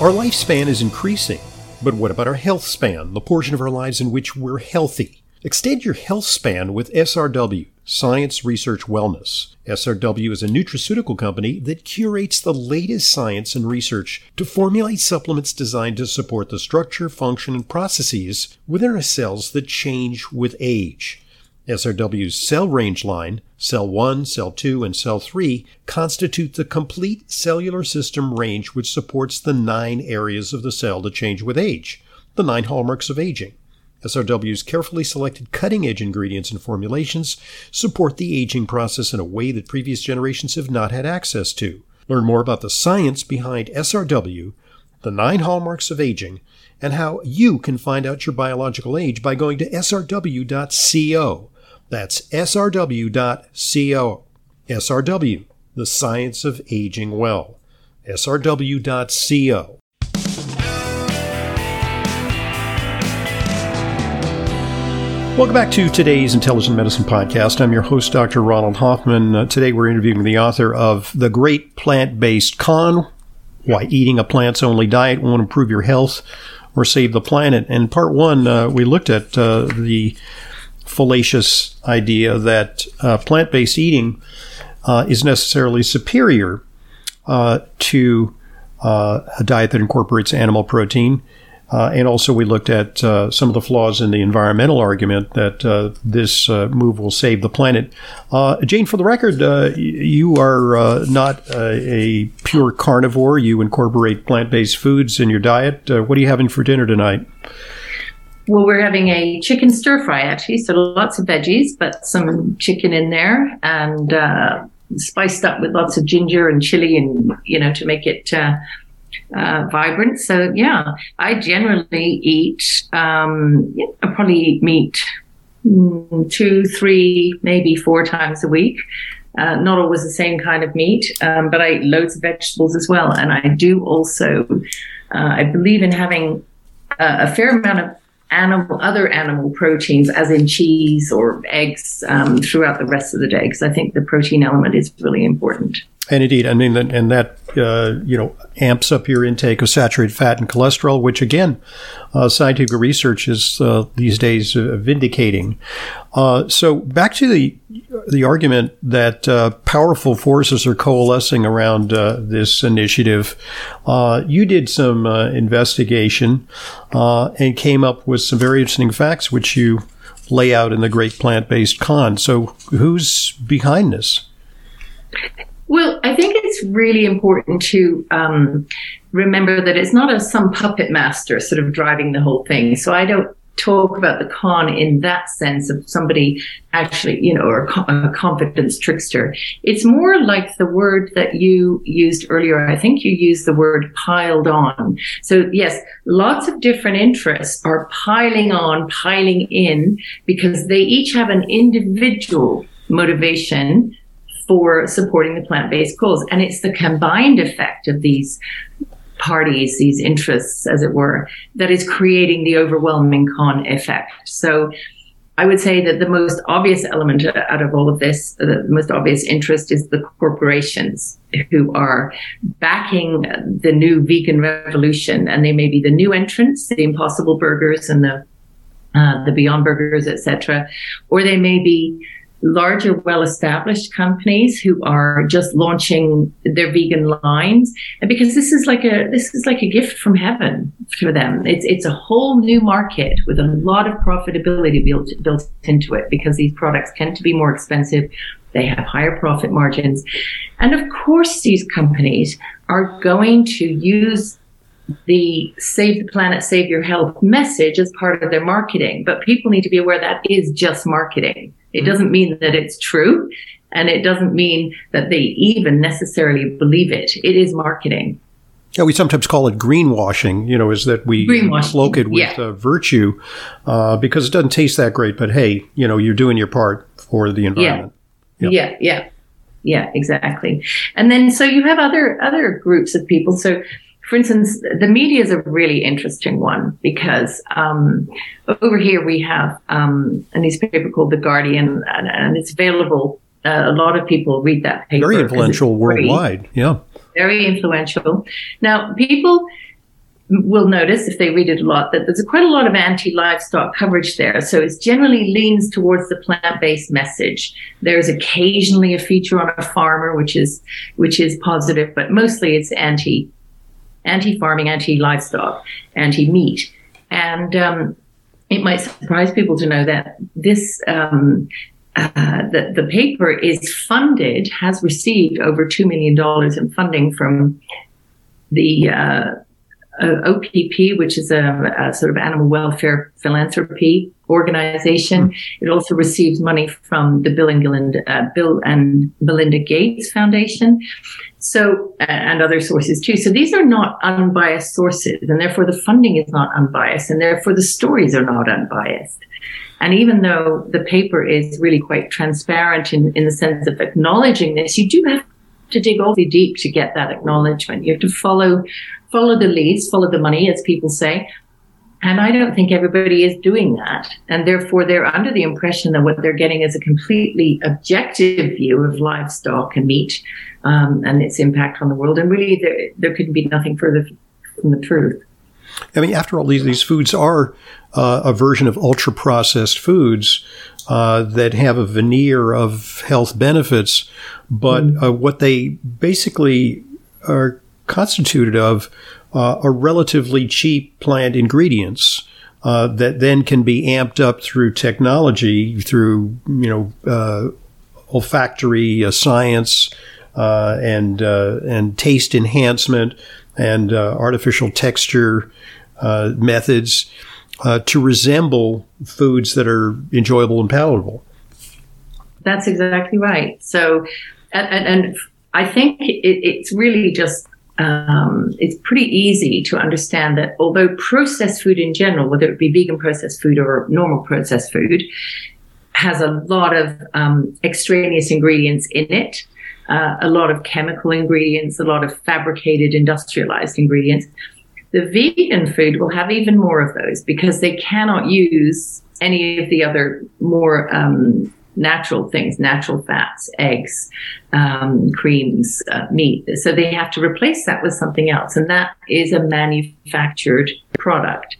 Our lifespan is increasing, but what about our health span, the portion of our lives in which we're healthy? Extend your health span with SRW, Science Research Wellness. SRW is a nutraceutical company that curates the latest science and research to formulate supplements designed to support the structure, function, and processes within our cells that change with age. SRW's cell range line, cell 1, cell 2, and cell 3, constitute the complete cellular system range which supports the nine areas of the cell to change with age, the nine hallmarks of aging. SRW's carefully selected cutting edge ingredients and formulations support the aging process in a way that previous generations have not had access to. Learn more about the science behind SRW, the nine hallmarks of aging, and how you can find out your biological age by going to srw.co. That's srw.co. SRW, the science of aging well. srw.co. Welcome back to today's Intelligent Medicine Podcast. I'm your host, Dr. Ronald Hoffman. Uh, today we're interviewing the author of The Great Plant Based Con Why Eating a Plants Only Diet Won't Improve Your Health or Save the Planet. In part one, uh, we looked at uh, the fallacious idea that uh, plant based eating uh, is necessarily superior uh, to a diet that incorporates animal protein. Uh, and also, we looked at uh, some of the flaws in the environmental argument that uh, this uh, move will save the planet. Uh, Jane, for the record, uh, you are not a pure carnivore. You incorporate plant based foods in your diet. what are you having for dinner tonight? Well, we're having a chicken stir fry, actually. So lots of veggies, but some chicken in there and spiced up with lots of ginger and chili and, you know, to make it uh, vibrant. So yeah, I generally eat. Um, I probably eat meat mm, two, three, maybe four times a week. Uh, not always the same kind of meat, um, but I eat loads of vegetables as well. And I do also. Uh, I believe in having a fair amount of animal, other animal proteins, as in cheese or eggs, um, throughout the rest of the day, because I think the protein element is really important. And indeed, I mean, and that uh, you know amps up your intake of saturated fat and cholesterol, which again, uh, scientific research is uh, these days uh, vindicating. Uh, so back to the the argument that uh, powerful forces are coalescing around this initiative. you did some investigation and came up with some very interesting facts, which you lay out in the Great Plant Based Con. So who's behind this? Well, I think it's really important to um, remember that it's not a some puppet master sort of driving the whole thing. So I don't talk about the con in that sense of somebody actually, you know, or a confidence trickster. It's more like the word that you used earlier. I think you used the word piled on. So yes, lots of different interests are piling on, piling in because they each have an individual motivation for supporting the plant-based cause. And it's the combined effect of these parties, these interests, as it were, that is creating the overwhelming con effect. So I would say that the most obvious element out of all of this, the most obvious interest is the corporations who are backing the new vegan revolution. And they may be the new entrants, the Impossible Burgers and the uh, the Beyond Burgers, etc., or they may be larger, well-established companies who are just launching their vegan lines, and because this is like a this is like a gift from heaven for them. It's it's a whole new market with a lot of profitability built built into it because these products tend to be more expensive. They have higher profit margins, and of course, these companies are going to use the save the planet, save your health message as part of their marketing. But people need to be aware that is just marketing. It doesn't mean that it's true. And it doesn't mean that they even necessarily believe it. It is marketing. Yeah, we sometimes call it greenwashing, you know, is that we cloak it with yeah. uh, virtue uh, because it doesn't taste that great, but hey, you know, you're doing your part for the environment. Yeah, yeah, yeah, yeah, exactly. And then so you have other other groups of people. So for instance, the media is a really interesting one because um, over here we have um, a newspaper called The Guardian, and, and it's available. Uh, a lot of people read that paper. Very influential worldwide, yeah. Very influential. Now, people will notice if they read it a lot that there's quite a lot of anti-livestock coverage there. So it generally leans towards the plant-based message. There's occasionally a feature on a farmer, which is which is positive, but mostly it's anti anti-farming, anti-livestock, anti-meat, and um, it might surprise people to know that this. Um, uh, the, the paper is funded, has received over $2 million in funding from the uh, OPP, which is a, a, sort of animal welfare philanthropy organization. Mm. It also receives money from the Bill and, Melinda, uh, Bill and Melinda Gates Foundation, so and other sources too. So these are not unbiased sources, and therefore the funding is not unbiased, and therefore the stories are not unbiased. And even though the paper is really quite transparent in, in the sense of acknowledging this, you do have to dig awfully deep to get that acknowledgement. You have to follow follow the leads, follow the money, as people say. And I don't think everybody is doing that. And therefore, they're under the impression that what they're getting is a completely objective view of livestock and meat um, and its impact on the world. And really, there, there couldn't be nothing further from the truth. I mean, after all, these, these foods are uh, a version of ultra processed foods uh, that have a veneer of health benefits, but mm. uh, what they basically are constituted of uh, are relatively cheap plant ingredients. Uh, that then can be amped up through technology, through you know uh, olfactory uh, science uh, and and taste enhancement and artificial texture methods to resemble foods that are enjoyable and palatable. That's exactly right. So, and, and I think it, it's really just um, it's pretty easy to understand that although processed food in general, whether it be vegan processed food or normal processed food, has a lot of um, extraneous ingredients in it, uh, a lot of chemical ingredients, a lot of fabricated, industrialized ingredients. The vegan food will have even more of those because they cannot use any of the other more um, natural things, natural fats, eggs, um, creams, uh, meat. So they have to replace that with something else. And that is a manufactured product.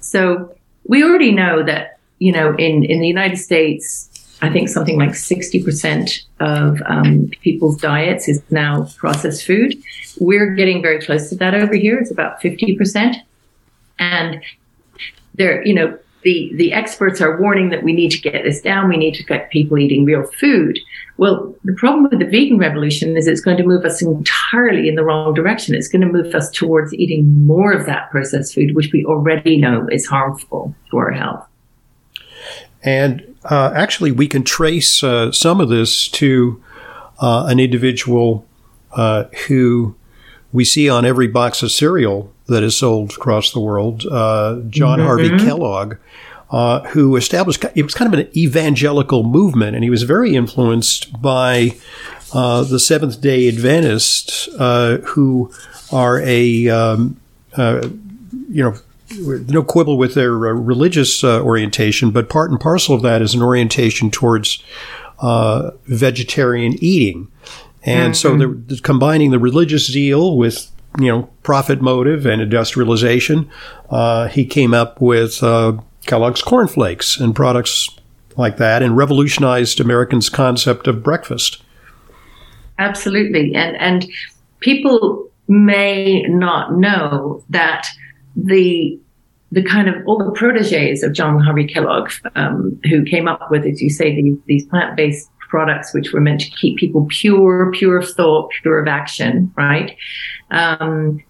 So we already know that, you know, in, in the United States, I think something like 60% of um, people's diets is now processed food. We're getting very close to that over here. It's about 50%. And there, you know, the, the experts are warning that we need to get this down. We need to get people eating real food. Well, the problem with the vegan revolution is it's going to move us entirely in the wrong direction. It's going to move us towards eating more of that processed food, which we already know is harmful to our health. And uh, actually, we can trace uh, some of this to uh, an individual uh, who we see on every box of cereal that is sold across the world, uh, John mm-hmm. Harvey Kellogg, uh, who established it was kind of an evangelical movement, and he was very influenced by uh, the Seventh Day Adventists, uh, who are a um, uh, you know no quibble with their uh, religious orientation, but part and parcel of that is an orientation towards vegetarian eating. And mm-hmm. so they're combining the religious zeal with you know profit motive and industrialization. Uh, he came up with uh, Kellogg's cornflakes and products like that, and revolutionized Americans' concept of breakfast. Absolutely, and and people may not know that the the kind of all the proteges of John Harvey Kellogg, um, who came up with, as you say, these, these plant based products which were meant to keep people pure, pure of thought, pure of action, right? Um,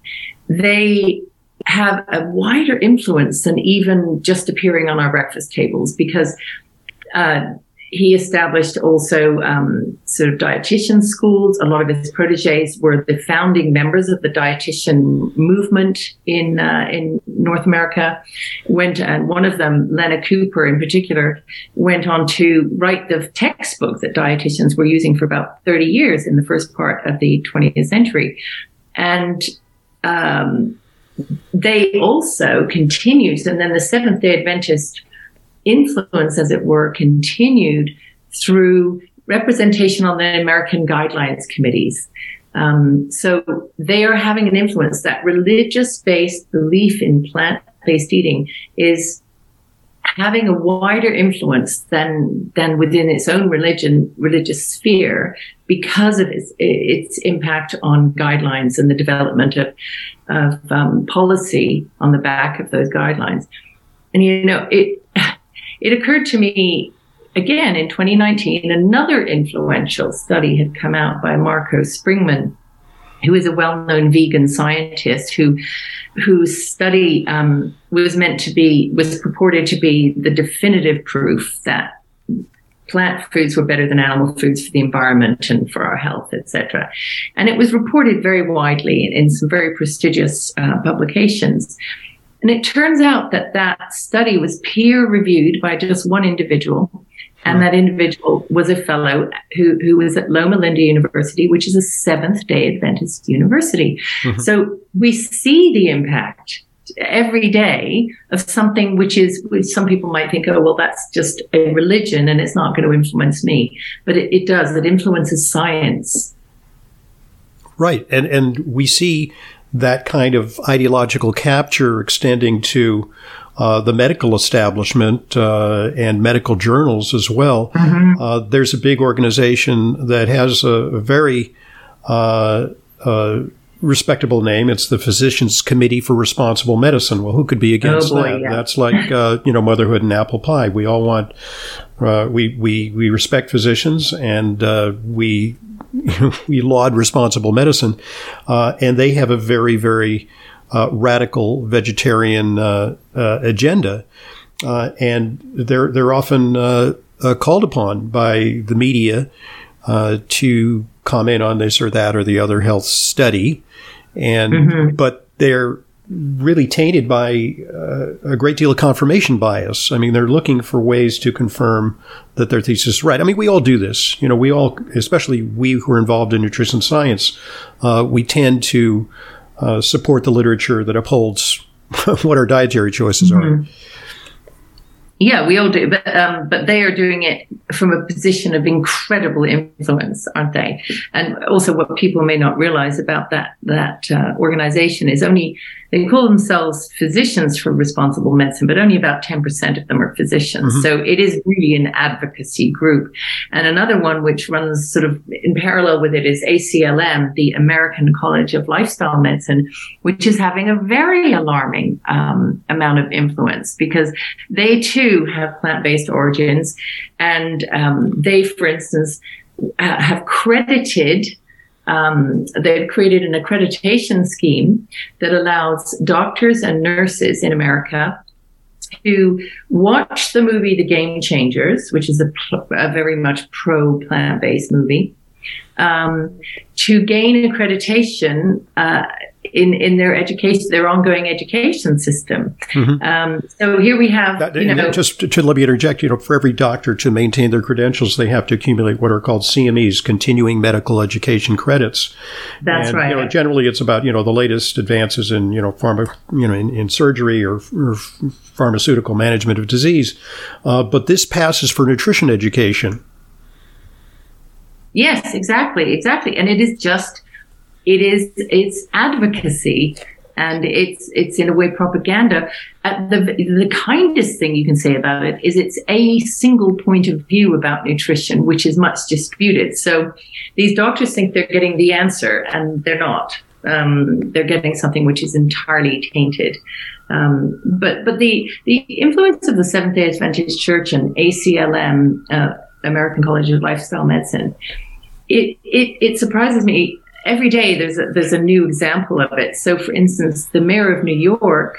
they have a wider influence than even just appearing on our breakfast tables because uh, he established also um, sort of dietitian schools. A lot of his proteges were the founding members of the dietitian movement in uh, in North America. Went and one of them, Lenna Cooper in particular, went on to write the textbook that dietitians were using for about 30 years in the first part of the 20th century, and um, they also continued. And then the Seventh Day Adventist influence, as it were, continued through representation on the American guidelines committees. Um, so they are having an influence. That religious based belief in plant based eating is having a wider influence than than within its own religion religious sphere because of its, its impact on guidelines and the development of of um, policy on the back of those guidelines. And you know, it it occurred to me again in 2019, another influential study had come out by Marco Springmann, who is a well-known vegan scientist who whose study um, was meant to be was purported to be the definitive proof that plant foods were better than animal foods for the environment and for our health, etc. And it was reported very widely in some very prestigious uh, publications. And it turns out that that study was peer reviewed by just one individual and that individual was a fellow who, who was at Loma Linda University, which is a Seventh day Adventist university. Mm-hmm. So we see the impact every day of something which is, which some people might think, oh, well, that's just a religion and it's not going to influence me. But it, it does, it influences science. Right. And, and we see that kind of ideological capture extending to uh, the medical establishment uh, and medical journals as well. Mm-hmm. Uh, there's a big organization that has a, very uh, uh, respectable name. It's the Physicians Committee for Responsible Medicine. Well, who could be against oh boy, that? Yeah. That's like uh, you know motherhood and apple pie. We all want we we we respect physicians and we we laud responsible medicine, and they have a very very uh, radical vegetarian uh, uh, agenda, uh, and they're they're often called upon by the media to comment on this or that or the other health study, and mm-hmm. but they're really tainted by uh, a great deal of confirmation bias. I mean, they're looking for ways to confirm that their thesis is right. I mean, we all do this. You know, we all, especially we who are involved in nutrition science, uh, we tend to uh, support the literature that upholds what our dietary choices mm-hmm. are. Yeah, we all do, but um, but they are doing it from a position of incredible influence, aren't they? And also, what people may not realize about that that uh, organization is only they call themselves physicians for responsible medicine, but only about 10% of them are physicians. Mm-hmm. So it is really an advocacy group. And another one which runs sort of in parallel with it is ACLM, the American College of Lifestyle Medicine, which is having a very alarming um, amount of influence because they too have plant-based origins. And um, they, for instance, have credited um, they've created an accreditation scheme that allows doctors and nurses in America to watch the movie The Game Changers, which is a, a very much pro plant based movie, um, to gain accreditation uh, in, in their education, their ongoing education system. Mm-hmm. Um, so here we have, that, you know, just to, to, let me interject, you know, for every doctor to maintain their credentials, they have to accumulate what are called CMEs, continuing medical education credits. That's and, right. You know, generally it's about, you know, the latest advances in, you know, pharma, you know, in, in surgery or, or, pharmaceutical management of disease. Uh, but this passes for nutrition education. Yes, exactly, exactly. And it is just it is it's advocacy and it's it's in a way propaganda. Uh, the the kindest thing you can say about it is it's a single point of view about nutrition, which is much disputed. So these doctors think they're getting the answer, and they're not. Um, they're getting something which is entirely tainted. Um, but but the the influence of the Seventh Day Adventist Church and ACLM, uh, American College of Lifestyle Medicine, it it it surprises me every day there's a, there's a new example of it. So, for instance, the mayor of New York.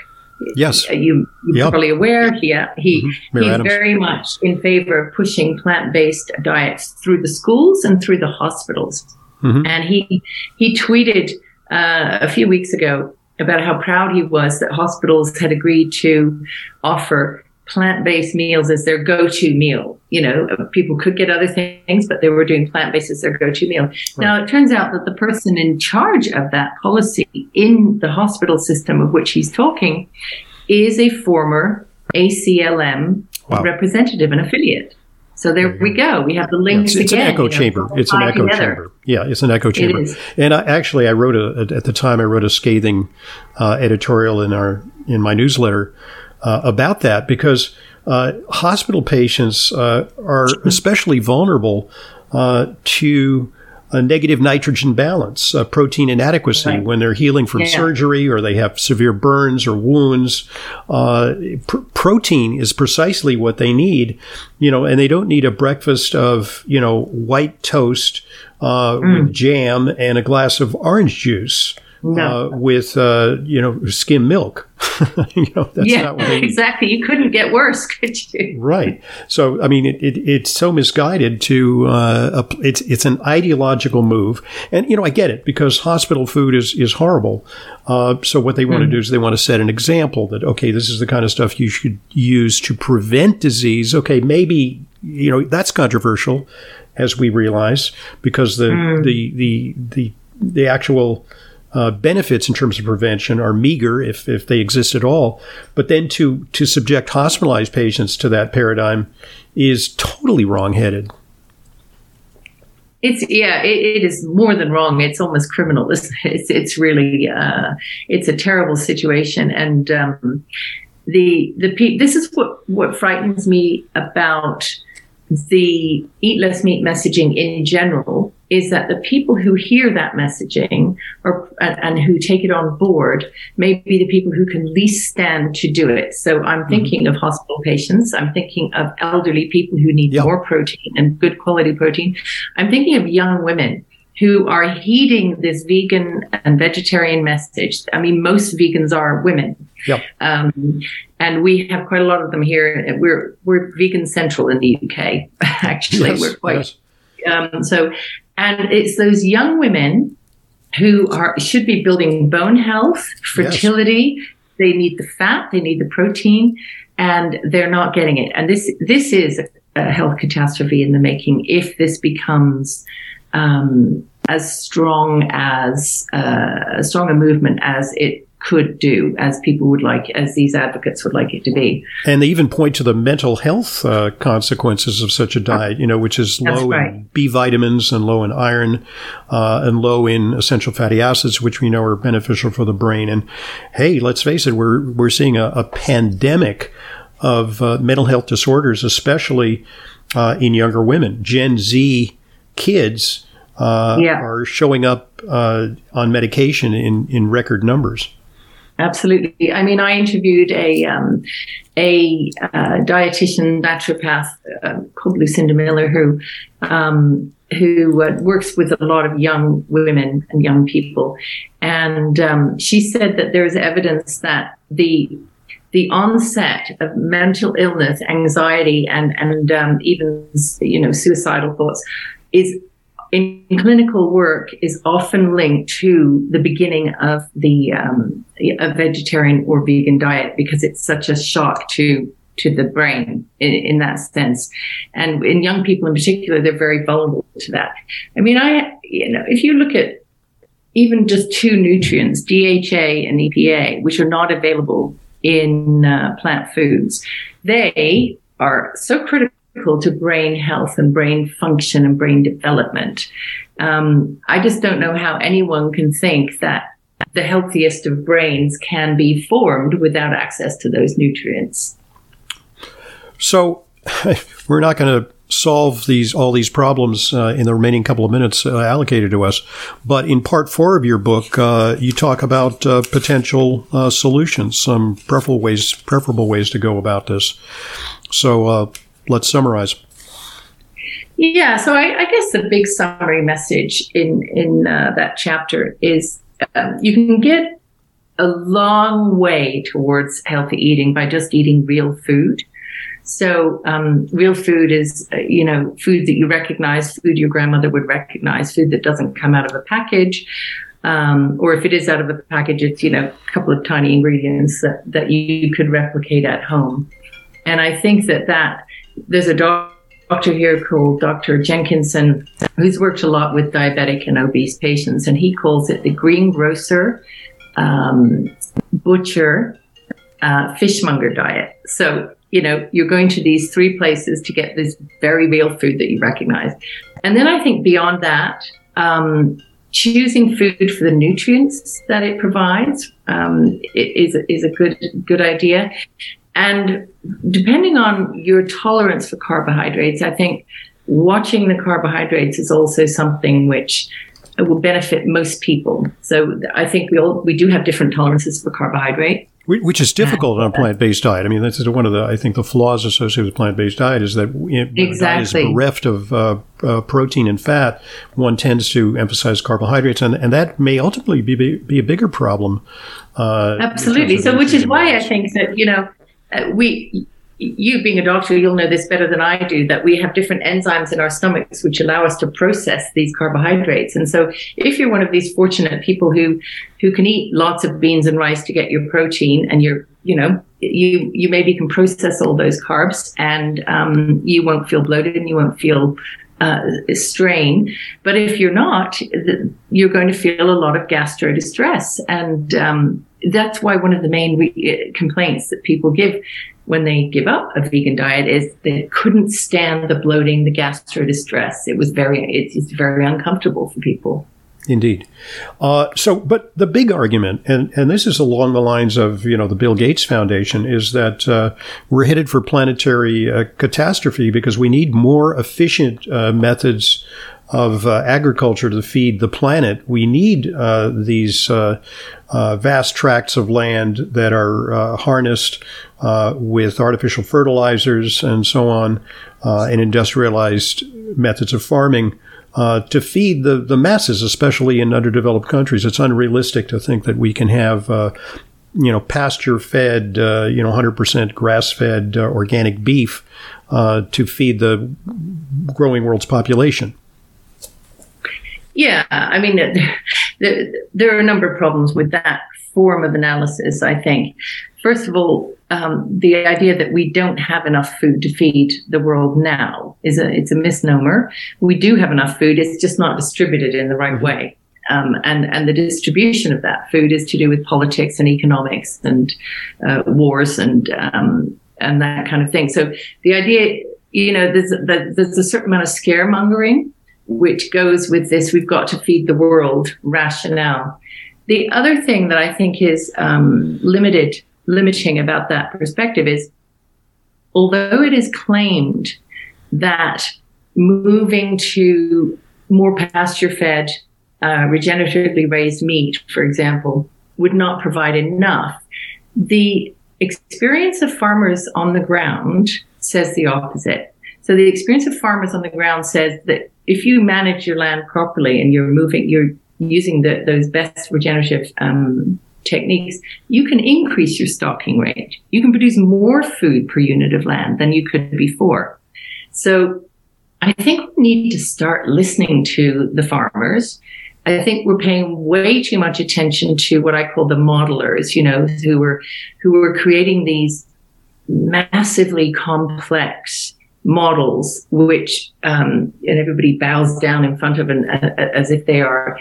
Yes, uh, you, you're yep. probably aware. He he mm-hmm. he's Adams. very much in favor of pushing plant-based diets through the schools and through the hospitals. Mm-hmm. And he he tweeted uh, a few weeks ago about how proud he was that hospitals had agreed to offer plant-based meals as their go-to meal. You know, people could get other things, but they were doing plant-based as their go-to meal. Right. Now, it turns out that the person in charge of that policy in the hospital system of which he's talking is a former ACLM wow. representative and affiliate. So there, there we go. We have the links yeah, it's, it's again. an echo chamber. It's an echo together. chamber. Yeah, it's an echo chamber. And I, actually, I wrote a at the time I wrote a scathing uh, editorial in our in my newsletter uh, about that because uh, hospital patients uh, are especially vulnerable uh, to a negative nitrogen balance, a protein inadequacy right. when they're healing from yeah. surgery or they have severe burns or wounds. Uh, pr- protein is precisely what they need, you know, and they don't need a breakfast of, you know, white toast uh, mm. with jam and a glass of orange juice no. uh, with uh, you know skim milk. you know, yeah, exactly. You couldn't get worse, could you? right. So I mean, it, it, it's so misguided. To uh, a, it's it's an ideological move, and you know I get it because hospital food is is horrible. Uh, so what they want mm. to do is they want to set an example that okay, this is the kind of stuff you should use to prevent disease. Okay, maybe you know that's controversial, as we realize, because the mm. the the the the actual uh, benefits in terms of prevention are meager if, if they exist at all. But then to, to subject hospitalized patients to that paradigm is totally wrongheaded. It's yeah, it, it is more than wrong. It's almost criminal. It's it's, it's really uh, it's a terrible situation, and um, the the this is what what frightens me about the eat less meat messaging in general is that the people who hear that messaging or and, and, who take it on board may be the people who can least stand to do it. So I'm mm-hmm. thinking mm-hmm. of hospital patients. I'm thinking of elderly people who need yep. more protein and good quality protein. I'm thinking of young women who are heeding this vegan and vegetarian message. I mean, most vegans are women. Yep. Um, and we have quite a lot of them here. We're we're vegan central in the UK. Actually, yes, we're quite. Yes. Um, so, and it's those young women who are should be building bone health, fertility. Yes. They need the fat, they need the protein, and they're not getting it. And this this is a health catastrophe in the making if this becomes um, as strong as uh, as strong a movement as it could do as people would like, as these advocates would like it to be. And they even point to the mental health uh, consequences of such a diet, you know, which is low right. in B vitamins and low in iron uh, and low in essential fatty acids, which we know are beneficial for the brain. And hey, let's face it, we're, we're seeing a, a pandemic of uh, mental health disorders, especially uh, in younger women. Gen Z kids uh, yeah. are showing up uh, on medication in, in record numbers. Absolutely. I mean, I interviewed a um, a uh, dietitian naturopath uh, called Lucinda Miller, who um, who uh, works with a lot of young women and young people, and um, she said that there is evidence that the the onset of mental illness, anxiety, and and um, even you know suicidal thoughts is in clinical work is often linked to the beginning of the um, a vegetarian or vegan diet because it's such a shock to to the brain in, in, that sense. And in young people in particular, they're very vulnerable to that. I mean, I, you know, if you look at even just two nutrients, DHA and EPA, which are not available in uh, plant foods, they are so critical to brain health and brain function and brain development. Um, I just don't know how anyone can think that the healthiest of brains can be formed without access to those nutrients. So, we're not going to solve these all these problems uh, in the remaining couple of minutes uh, allocated to us. But in part four of your book, uh, you talk about uh, potential uh, solutions, some preferable ways preferable ways to go about this. So uh, let's summarize. Yeah, so I, I, guess the big summary message in in uh, that chapter is um, you can get a long way towards healthy eating by just eating real food. So, um, real food is, uh, you know, food that you recognize, food your grandmother would recognize, food that doesn't come out of a package. Um, or if it is out of a package, it's, you know, a couple of tiny ingredients that, that you could replicate at home. And I think that that there's a doctor here called Dr. Jenkinson who's worked a lot with diabetic and obese patients, and he calls it the greengrocer um, butcher uh, fishmonger diet. So you know, you're going to these three places to get this very real food that you recognize. And then I think beyond that, um, choosing food for the nutrients that it provides um, is, is a good good idea. And depending on your tolerance for carbohydrates, I think watching the carbohydrates is also something which will benefit most people. So I think we all we do have different tolerances for carbohydrate. Which is difficult on a plant-based diet. I mean, that's one of the I think the flaws associated with plant-based diet is that it, exactly. is bereft of uh, uh, protein and fat. One tends to emphasize carbohydrates, and, and that may ultimately be be a bigger problem. Uh, Absolutely. So, which is why I think that you know uh, we you being a doctor, you'll know this better than I do that we have different enzymes in our stomachs which allow us to process these carbohydrates. And so if you're one of these fortunate people who who can eat lots of beans and rice to get your protein and you're you know you you maybe can process all those carbs and um, you won't feel bloated and you won't feel uh, strain. But if you're not, you're going to feel a lot of gastro distress. And um, that's why one of the main re- complaints that people give when they give up a vegan diet is they couldn't stand the bloating, the gastro distress. It was very, it's, it's very uncomfortable for people. Indeed. Uh, so, but the big argument, and, and this is along the lines of, you know, the Bill Gates Foundation, is that uh, we're headed for planetary uh, catastrophe because we need more efficient uh, methods of uh, agriculture to feed the planet. We need uh, these vast tracts of land that are harnessed with artificial fertilizers and so on, and industrialized methods of farming uh, to feed the, the masses, especially in underdeveloped countries. It's unrealistic to think that we can have, uh, you know, pasture fed, uh, you know, 100% grass fed uh, organic beef uh, to feed the growing world's population. Yeah, I mean, there, there are a number of problems with that form of analysis, I think. First of all, um, the idea that we don't have enough food to feed the world now is a it's a misnomer. We do have enough food; it's just not distributed in the right mm-hmm. way. Um, and and the distribution of that food is to do with politics and economics and uh, wars and um, and that kind of thing. So the idea, you know, there's there's a certain amount of scaremongering which goes with this. We've got to feed the world rationale. The other thing that I think is um, limited limiting about that perspective is although it is claimed that moving to more pasture fed, uh, regeneratively raised meat, for example, would not provide enough, the experience of farmers on the ground says the opposite. So the experience of farmers on the ground says that if you manage your land properly and you're moving, you're using the, those best regenerative um, techniques, you can increase your stocking rate. You can produce more food per unit of land than you could before. So I think we need to start listening to the farmers. I think we're paying way too much attention to what I call the modelers, you know, who were who were creating these massively complex models, which um, and everybody bows down in front of, and as if they are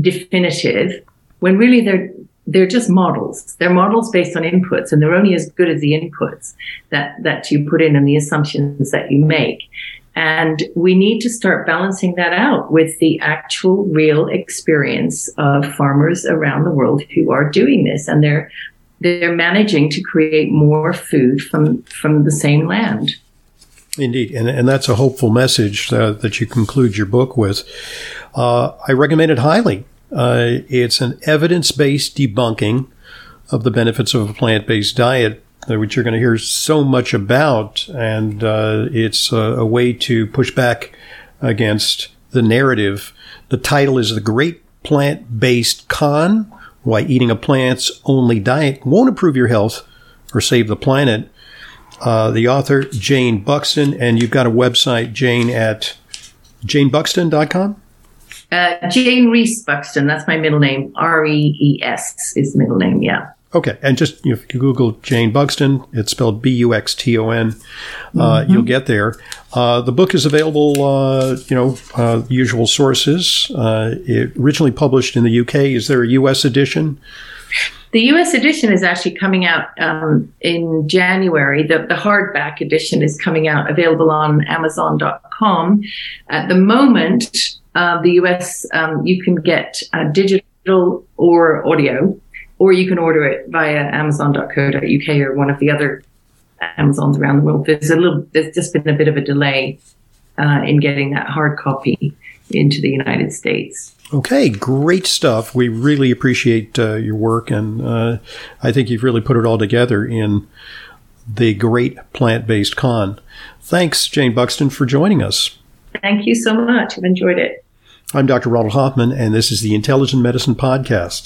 definitive, when really they're they're just models. They're models based on inputs, and they're only as good as the inputs that that you put in and the assumptions that you make. And we need to start balancing that out with the actual real experience of farmers around the world who are doing this, and they're they're managing to create more food from from the same land. Indeed, and, and that's a hopeful message uh, that you conclude your book with. Uh, I recommend it highly. Uh, it's an evidence based debunking of the benefits of a plant based diet, uh, which you're going to hear so much about. And uh, it's a, a, way to push back against the narrative. The title is The Great Plant Based Con Why Eating a Plants Only Diet Won't Improve Your Health or Save the Planet. Uh, the author, Jane Buxton, and you've got a website, Jane, at janebuxton.com? Uh, Jane Rees Buxton. That's my middle name. R E E S is the middle name. Yeah. Okay, and just you know, if you Google Jane Buxton, it's spelled B U X T O N. Uh, mm-hmm. You'll get there. Uh, the book is available, uh, you know, uh, usual sources. Uh, it originally published in the UK. Is there a US edition? The US edition is actually coming out um, in January. The, the hardback edition is coming out, available on Amazon.com. At the moment, uh, the US, um, you can get uh, digital or audio, or you can order it via Amazon.co.uk or one of the other Amazons around the world. There's a little, there's just been a bit of a delay uh, in getting that hard copy into the United States. Okay, great stuff. We really appreciate uh, your work, and uh, I think you've really put it all together in the great plant based con. Thanks, Jane Buxton, for joining us. Thank you so much. I've enjoyed it. I'm Dr. Ronald Hoffman, and this is the Intelligent Medicine Podcast.